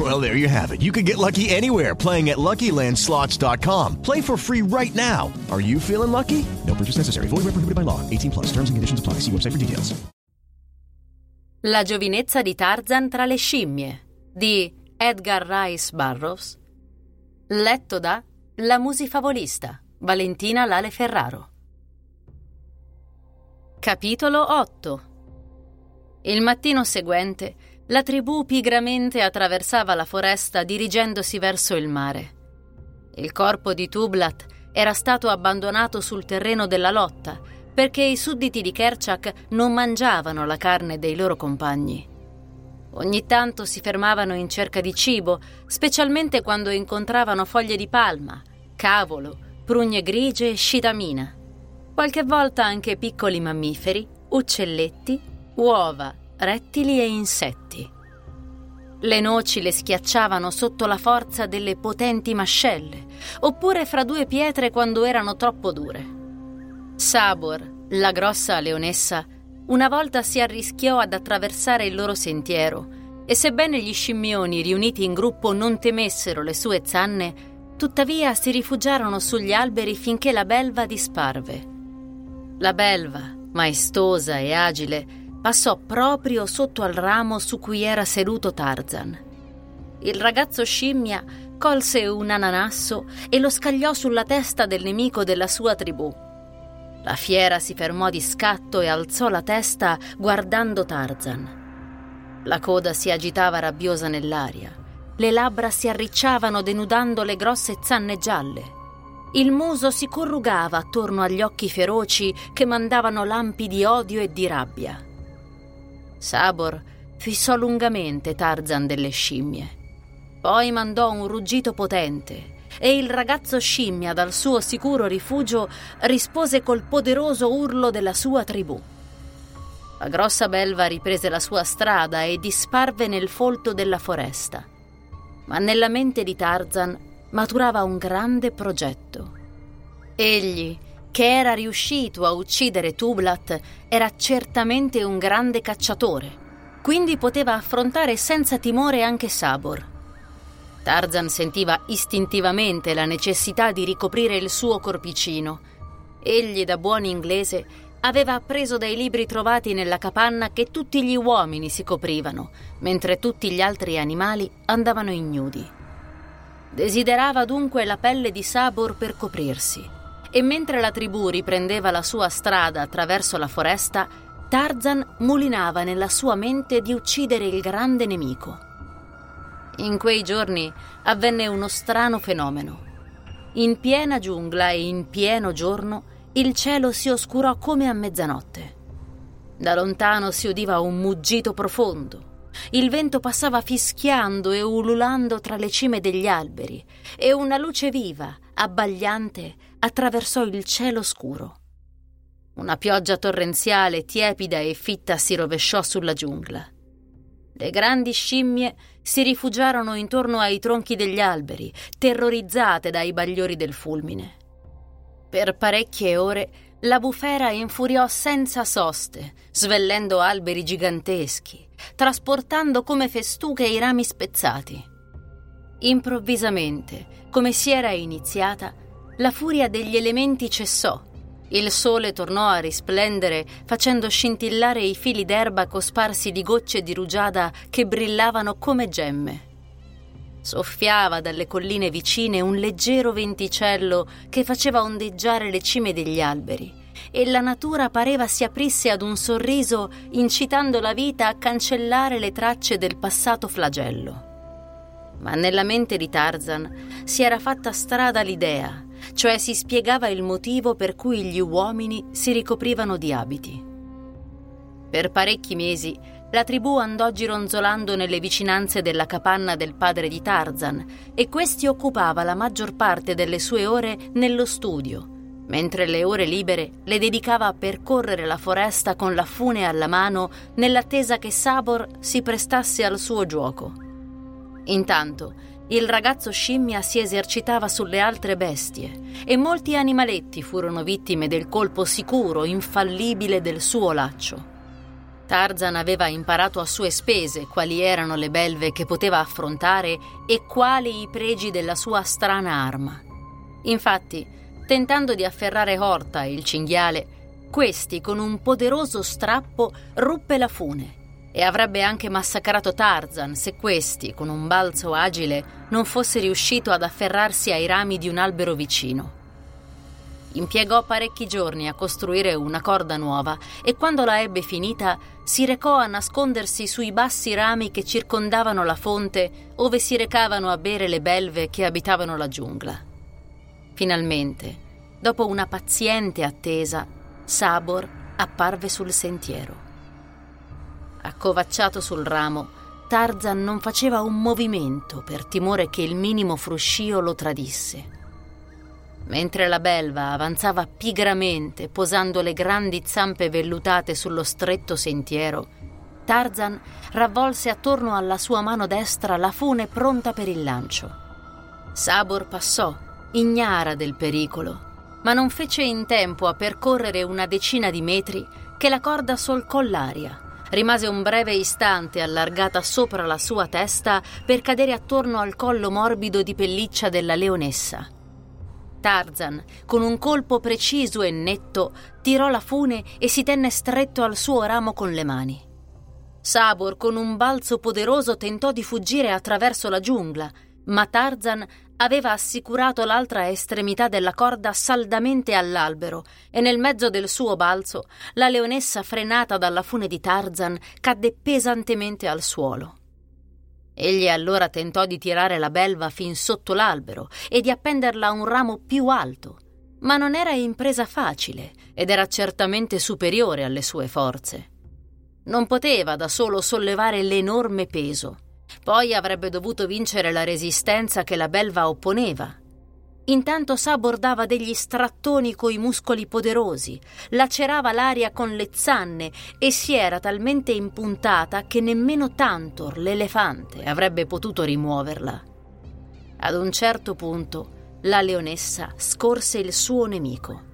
Well, there you have it. You can get lucky anywhere playing at LuckyLandSlots.com. Play for free right now. Are you feeling lucky? No purchase necessary. Void where prohibited by law. 18 plus. Terms and conditions apply. See website for details. La giovinezza di Tarzan tra le scimmie di Edgar Rice Burroughs. Letto da La musifavolista Valentina Lale Ferraro. Capitolo 8 Il mattino seguente la tribù pigramente attraversava la foresta dirigendosi verso il mare. Il corpo di Tublat era stato abbandonato sul terreno della lotta perché i sudditi di Kerchak non mangiavano la carne dei loro compagni. Ogni tanto si fermavano in cerca di cibo, specialmente quando incontravano foglie di palma, cavolo, prugne grigie e scitamina. Qualche volta anche piccoli mammiferi, uccelletti, uova, rettili e insetti. Le noci le schiacciavano sotto la forza delle potenti mascelle, oppure fra due pietre quando erano troppo dure. Sabor, la grossa leonessa, una volta si arrischiò ad attraversare il loro sentiero e sebbene gli scimmioni riuniti in gruppo non temessero le sue zanne, tuttavia si rifugiarono sugli alberi finché la belva disparve. La belva, maestosa e agile, passò proprio sotto al ramo su cui era seduto Tarzan. Il ragazzo scimmia colse un ananasso e lo scagliò sulla testa del nemico della sua tribù. La fiera si fermò di scatto e alzò la testa guardando Tarzan. La coda si agitava rabbiosa nell'aria. Le labbra si arricciavano denudando le grosse zanne gialle. Il muso si corrugava attorno agli occhi feroci che mandavano lampi di odio e di rabbia. Sabor fissò lungamente Tarzan delle scimmie. Poi mandò un ruggito potente e il ragazzo scimmia dal suo sicuro rifugio rispose col poderoso urlo della sua tribù. La grossa belva riprese la sua strada e disparve nel folto della foresta. Ma nella mente di Tarzan maturava un grande progetto. Egli, che era riuscito a uccidere Tublat, era certamente un grande cacciatore, quindi poteva affrontare senza timore anche Sabor. Tarzan sentiva istintivamente la necessità di ricoprire il suo corpicino. Egli, da buon inglese, aveva appreso dai libri trovati nella capanna che tutti gli uomini si coprivano, mentre tutti gli altri animali andavano ignudi. Desiderava dunque la pelle di Sabor per coprirsi, e mentre la tribù riprendeva la sua strada attraverso la foresta, Tarzan mulinava nella sua mente di uccidere il grande nemico. In quei giorni avvenne uno strano fenomeno. In piena giungla e in pieno giorno il cielo si oscurò come a mezzanotte. Da lontano si udiva un muggito profondo. Il vento passava fischiando e ululando tra le cime degli alberi e una luce viva, abbagliante, attraversò il cielo scuro. Una pioggia torrenziale, tiepida e fitta si rovesciò sulla giungla. Le grandi scimmie si rifugiarono intorno ai tronchi degli alberi, terrorizzate dai bagliori del fulmine. Per parecchie ore la bufera infuriò senza soste, svellendo alberi giganteschi, trasportando come festuche i rami spezzati. Improvvisamente, come si era iniziata, la furia degli elementi cessò. Il sole tornò a risplendere, facendo scintillare i fili d'erba cosparsi di gocce di rugiada che brillavano come gemme. Soffiava dalle colline vicine un leggero venticello che faceva ondeggiare le cime degli alberi e la natura pareva si aprisse ad un sorriso incitando la vita a cancellare le tracce del passato flagello. Ma nella mente di Tarzan si era fatta strada l'idea, cioè si spiegava il motivo per cui gli uomini si ricoprivano di abiti. Per parecchi mesi la tribù andò gironzolando nelle vicinanze della capanna del padre di Tarzan e questi occupava la maggior parte delle sue ore nello studio, mentre le ore libere le dedicava a percorrere la foresta con la fune alla mano nell'attesa che Sabor si prestasse al suo gioco. Intanto, il ragazzo scimmia si esercitava sulle altre bestie e molti animaletti furono vittime del colpo sicuro, infallibile del suo laccio. Tarzan aveva imparato a sue spese quali erano le belve che poteva affrontare e quali i pregi della sua strana arma. Infatti, tentando di afferrare Horta, il cinghiale, questi con un poderoso strappo ruppe la fune e avrebbe anche massacrato Tarzan se questi, con un balzo agile, non fosse riuscito ad afferrarsi ai rami di un albero vicino. Impiegò parecchi giorni a costruire una corda nuova e quando la ebbe finita si recò a nascondersi sui bassi rami che circondavano la fonte ove si recavano a bere le belve che abitavano la giungla. Finalmente, dopo una paziente attesa, Sabor apparve sul sentiero. Accovacciato sul ramo, Tarzan non faceva un movimento per timore che il minimo fruscio lo tradisse. Mentre la belva avanzava pigramente, posando le grandi zampe vellutate sullo stretto sentiero, Tarzan ravvolse attorno alla sua mano destra la fune pronta per il lancio. Sabor passò, ignara del pericolo, ma non fece in tempo a percorrere una decina di metri che la corda solcò l'aria rimase un breve istante allargata sopra la sua testa per cadere attorno al collo morbido di pelliccia della leonessa. Tarzan, con un colpo preciso e netto, tirò la fune e si tenne stretto al suo ramo con le mani. Sabor, con un balzo poderoso, tentò di fuggire attraverso la giungla, ma Tarzan aveva assicurato l'altra estremità della corda saldamente all'albero e nel mezzo del suo balzo la leonessa frenata dalla fune di Tarzan cadde pesantemente al suolo. Egli allora tentò di tirare la belva fin sotto l'albero e di appenderla a un ramo più alto, ma non era impresa facile ed era certamente superiore alle sue forze. Non poteva da solo sollevare l'enorme peso poi avrebbe dovuto vincere la resistenza che la belva opponeva. Intanto Sabor dava degli strattoni coi muscoli poderosi, lacerava l'aria con le zanne e si era talmente impuntata che nemmeno Tantor, l'elefante, avrebbe potuto rimuoverla. Ad un certo punto la leonessa scorse il suo nemico.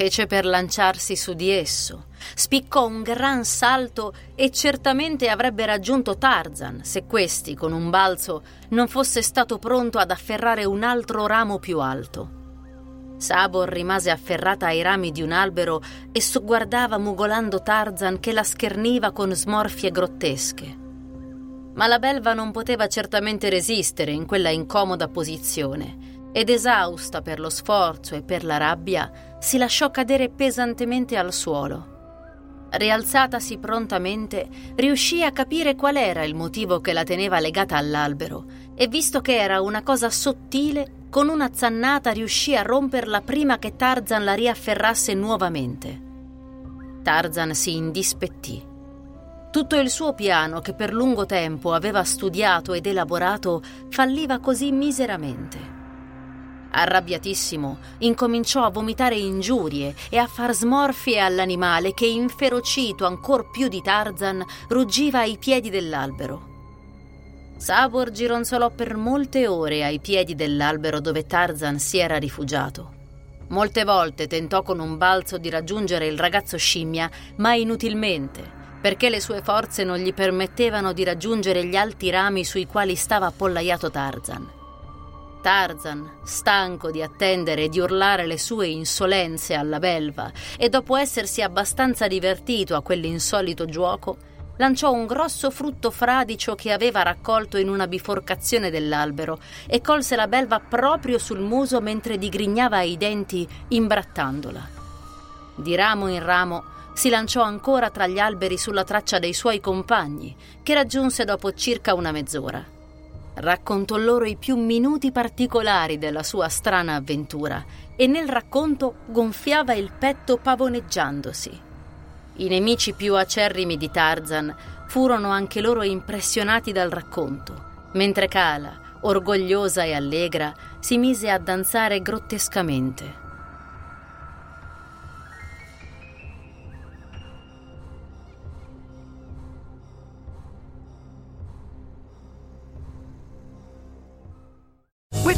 Fece per lanciarsi su di esso, spiccò un gran salto e certamente avrebbe raggiunto Tarzan se questi, con un balzo, non fosse stato pronto ad afferrare un altro ramo più alto. Sabor rimase afferrata ai rami di un albero e sogguardava mugolando Tarzan che la scherniva con smorfie grottesche. Ma la belva non poteva certamente resistere in quella incomoda posizione ed esausta per lo sforzo e per la rabbia, si lasciò cadere pesantemente al suolo. Rialzatasi prontamente, riuscì a capire qual era il motivo che la teneva legata all'albero e visto che era una cosa sottile, con una zannata riuscì a romperla prima che Tarzan la riafferrasse nuovamente. Tarzan si indispettì. Tutto il suo piano, che per lungo tempo aveva studiato ed elaborato, falliva così miseramente. Arrabbiatissimo, incominciò a vomitare ingiurie e a far smorfie all'animale che, inferocito ancor più di Tarzan, ruggiva ai piedi dell'albero. Sabor gironzolò per molte ore ai piedi dell'albero dove Tarzan si era rifugiato. Molte volte tentò con un balzo di raggiungere il ragazzo scimmia, ma inutilmente, perché le sue forze non gli permettevano di raggiungere gli alti rami sui quali stava appollaiato Tarzan. Tarzan, stanco di attendere e di urlare le sue insolenze alla belva, e dopo essersi abbastanza divertito a quell'insolito gioco, lanciò un grosso frutto fradicio che aveva raccolto in una biforcazione dell'albero e colse la belva proprio sul muso mentre digrignava i denti imbrattandola. Di ramo in ramo si lanciò ancora tra gli alberi sulla traccia dei suoi compagni, che raggiunse dopo circa una mezz'ora. Raccontò loro i più minuti particolari della sua strana avventura e nel racconto gonfiava il petto pavoneggiandosi. I nemici più acerrimi di Tarzan furono anche loro impressionati dal racconto, mentre Kala, orgogliosa e allegra, si mise a danzare grottescamente.